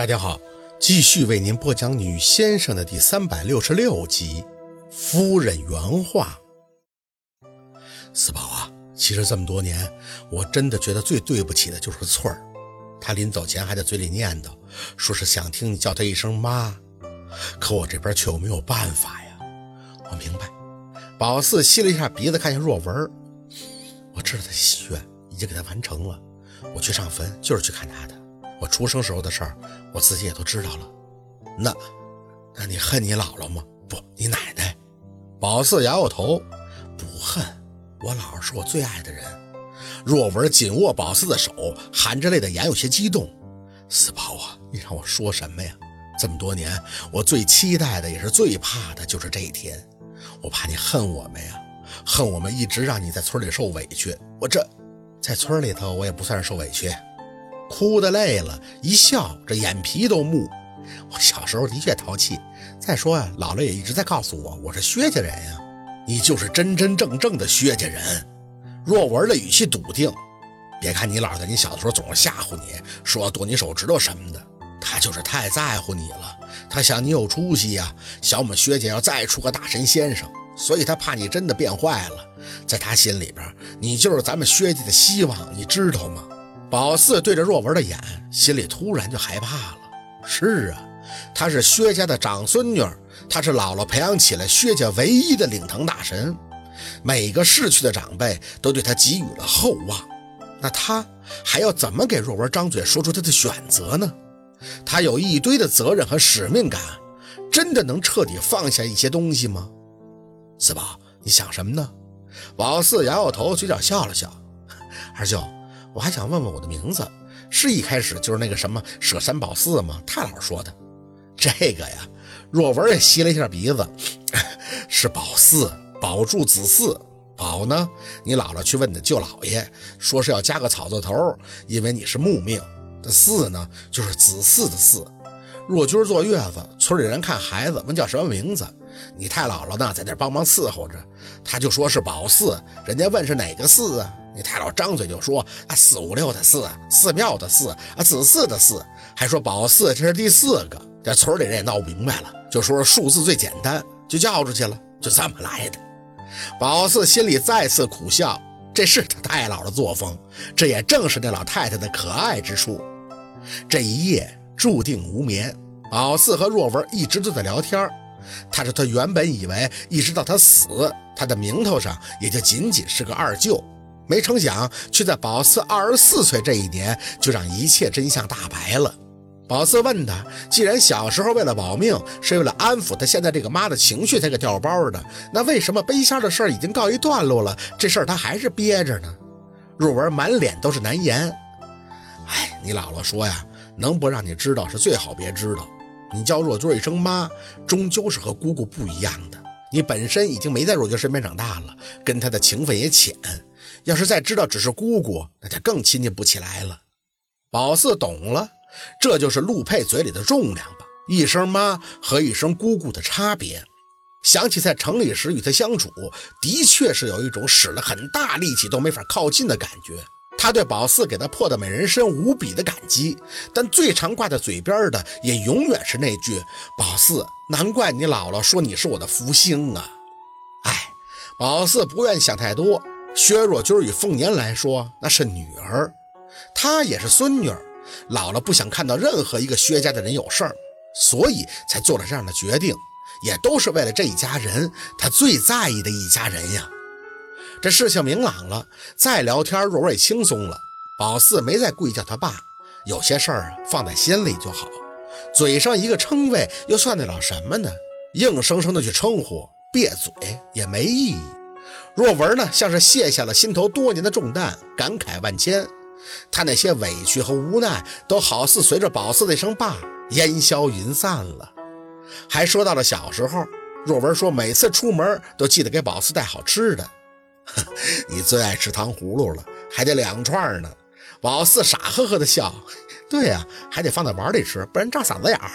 大家好，继续为您播讲《女先生》的第三百六十六集。夫人原话：四宝啊，其实这么多年，我真的觉得最对不起的就是翠儿。她临走前还在嘴里念叨，说是想听你叫她一声妈。可我这边却又没有办法呀。我明白。宝四吸了一下鼻子，看向若文。我知道他心愿已经给他完成了。我去上坟就是去看他的。我出生时候的事儿，我自己也都知道了。那，那你恨你姥姥吗？不，你奶奶。宝四摇摇头，不恨。我姥姥是我最爱的人。若文紧握宝四的手，含着泪的眼有些激动。四宝啊，你让我说什么呀？这么多年，我最期待的也是最怕的就是这一天。我怕你恨我们呀，恨我们一直让你在村里受委屈。我这在村里头，我也不算是受委屈，哭的累了，一笑这眼皮都木。我小时候的确淘气。再说呀，姥姥也一直在告诉我，我是薛家人呀。你就是真真正正的薛家人。若文的语气笃定。别看你姥在你小的时候总是吓唬你，说剁你手指头什么的，他就是太在乎你了。他想你有出息呀，想我们薛家要再出个大神先生，所以他怕你真的变坏了。在他心里边，你就是咱们薛家的希望，你知道吗？宝四对着若文的眼，心里突然就害怕了。是啊。她是薛家的长孙女，她是姥姥培养起来薛家唯一的领堂大神，每个逝去的长辈都对她给予了厚望。那她还要怎么给若文张嘴说出她的选择呢？她有一堆的责任和使命感，真的能彻底放下一些东西吗？四宝，你想什么呢？宝四摇摇头，嘴角笑了笑。二舅，我还想问问我的名字，是一开始就是那个什么舍三宝四吗？太老说的。这个呀，若文也吸了一下鼻子，是宝四，保住子嗣。宝呢，你姥姥去问的舅姥爷，说是要加个草字头，因为你是木命。这四呢，就是子嗣的嗣。若君坐月子，村里人看孩子，问叫什么名字，你太姥姥呢在那帮忙伺候着，他就说是宝四。人家问是哪个四啊？你太姥张嘴就说啊，四五六的四，寺庙的寺啊，子嗣的嗣，还说宝四这是第四个。这村里人也闹不明白了，就说数字最简单，就叫出去了，就这么来的。宝四心里再次苦笑，这是他太姥的作风，这也正是那老太太的可爱之处。这一夜注定无眠，宝四和若文一直都在聊天。他说他原本以为一直到他死，他的名头上也就仅仅是个二舅，没成想却在宝四二十四岁这一年，就让一切真相大白了。宝四问他：“既然小时候为了保命，是为了安抚他现在这个妈的情绪才给调包的，那为什么背仙的事儿已经告一段落了，这事儿他还是憋着呢？”若文满脸都是难言。哎，你姥姥说呀，能不让你知道是最好别知道。你叫若君一声妈，终究是和姑姑不一样的。你本身已经没在若君身边长大了，跟她的情分也浅。要是再知道只是姑姑，那就更亲近不起来了。宝四懂了。这就是陆佩嘴里的重量吧，一声妈和一声姑姑的差别。想起在城里时与他相处，的确是有一种使了很大力气都没法靠近的感觉。他对宝四给他破的美人参无比的感激，但最常挂在嘴边的也永远是那句：“宝四，难怪你姥姥说你是我的福星啊！”哎，宝四不愿想太多。薛若君与凤年来说，那是女儿，她也是孙女儿。姥姥不想看到任何一个薛家的人有事儿，所以才做了这样的决定，也都是为了这一家人，她最在意的一家人呀。这事情明朗了，再聊天若文也轻松了。宝四没再故意叫他爸，有些事儿放在心里就好，嘴上一个称谓又算得了什么呢？硬生生的去称呼，别嘴也没意义。若文呢，像是卸下了心头多年的重担，感慨万千。他那些委屈和无奈，都好似随着宝四那声“爸”烟消云散了。还说到了小时候，若文说每次出门都记得给宝四带好吃的。你最爱吃糖葫芦了，还得两串呢。宝四傻呵呵的笑。对呀，还得放在碗里吃，不然扎嗓子眼儿。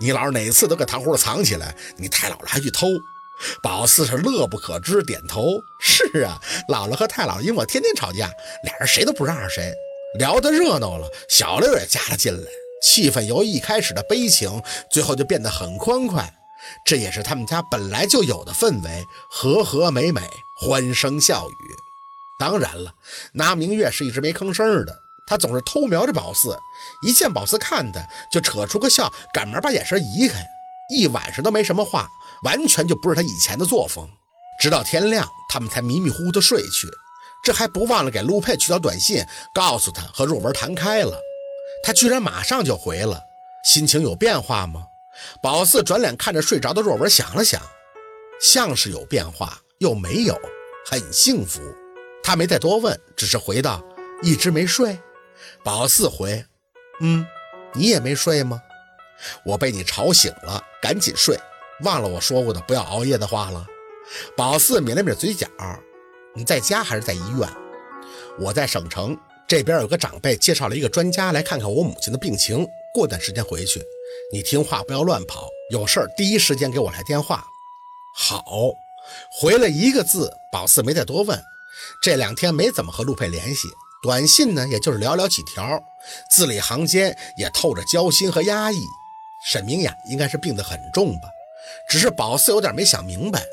你姥哪次都给糖葫芦藏起来，你太姥姥还去偷。宝四是乐不可支，点头是啊。姥姥和太姥因为我天天吵架，俩人谁都不让着谁，聊得热闹了。小六也加了进来，气氛由一开始的悲情，最后就变得很欢快。这也是他们家本来就有的氛围，和和美美，欢声笑语。当然了，那明月是一直没吭声的，他总是偷瞄着宝四，一见宝四看他，就扯出个笑，赶忙把眼神移开。一晚上都没什么话，完全就不是他以前的作风。直到天亮，他们才迷迷糊糊的睡去。这还不忘了给陆佩取条短信，告诉他和若文谈开了。他居然马上就回了，心情有变化吗？宝四转脸看着睡着的若文，想了想，像是有变化，又没有，很幸福。他没再多问，只是回道：“一直没睡。”宝四回：“嗯，你也没睡吗？我被你吵醒了，赶紧睡，忘了我说过的不要熬夜的话了。”宝四抿了抿嘴角：“你在家还是在医院？”我在省城这边有个长辈介绍了一个专家来看看我母亲的病情，过段时间回去。你听话，不要乱跑。有事儿第一时间给我来电话。好，回了一个字。宝四没再多问。这两天没怎么和陆佩联系，短信呢，也就是寥寥几条，字里行间也透着焦心和压抑。沈明雅应该是病得很重吧？只是宝四有点没想明白，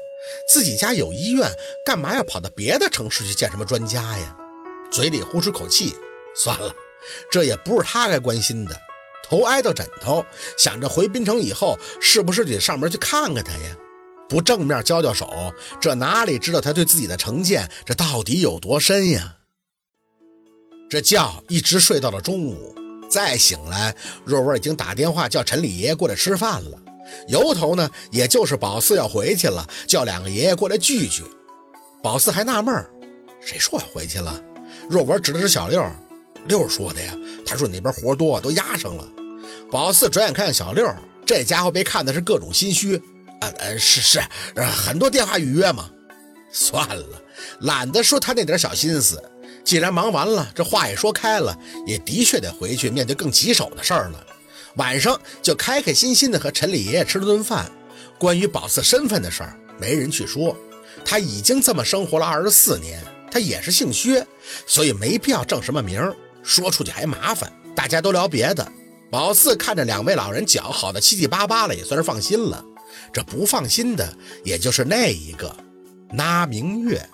自己家有医院，干嘛要跑到别的城市去见什么专家呀？嘴里呼出口气，算了，这也不是他该关心的。头挨到枕头，想着回滨城以后是不是得上门去看看他呀？不正面交交手，这哪里知道他对自己的成见，这到底有多深呀？这觉一直睡到了中午，再醒来，若文已经打电话叫陈李爷爷过来吃饭了。由头呢，也就是宝四要回去了，叫两个爷爷过来聚聚。宝四还纳闷谁说要回去了？若文指了指小六。六说的呀，他说那边活多，都压上了。宝四转眼看见小六，这家伙被看的是各种心虚。呃呃，是是，很多电话预约嘛。算了，懒得说他那点小心思。既然忙完了，这话也说开了，也的确得回去面对更棘手的事儿了。晚上就开开心心的和陈李爷爷吃了顿饭。关于宝四身份的事儿，没人去说。他已经这么生活了二十四年，他也是姓薛，所以没必要正什么名儿。说出去还麻烦，大家都聊别的。宝四看着两位老人脚好的七七八八了，也算是放心了。这不放心的，也就是那一个，那明月。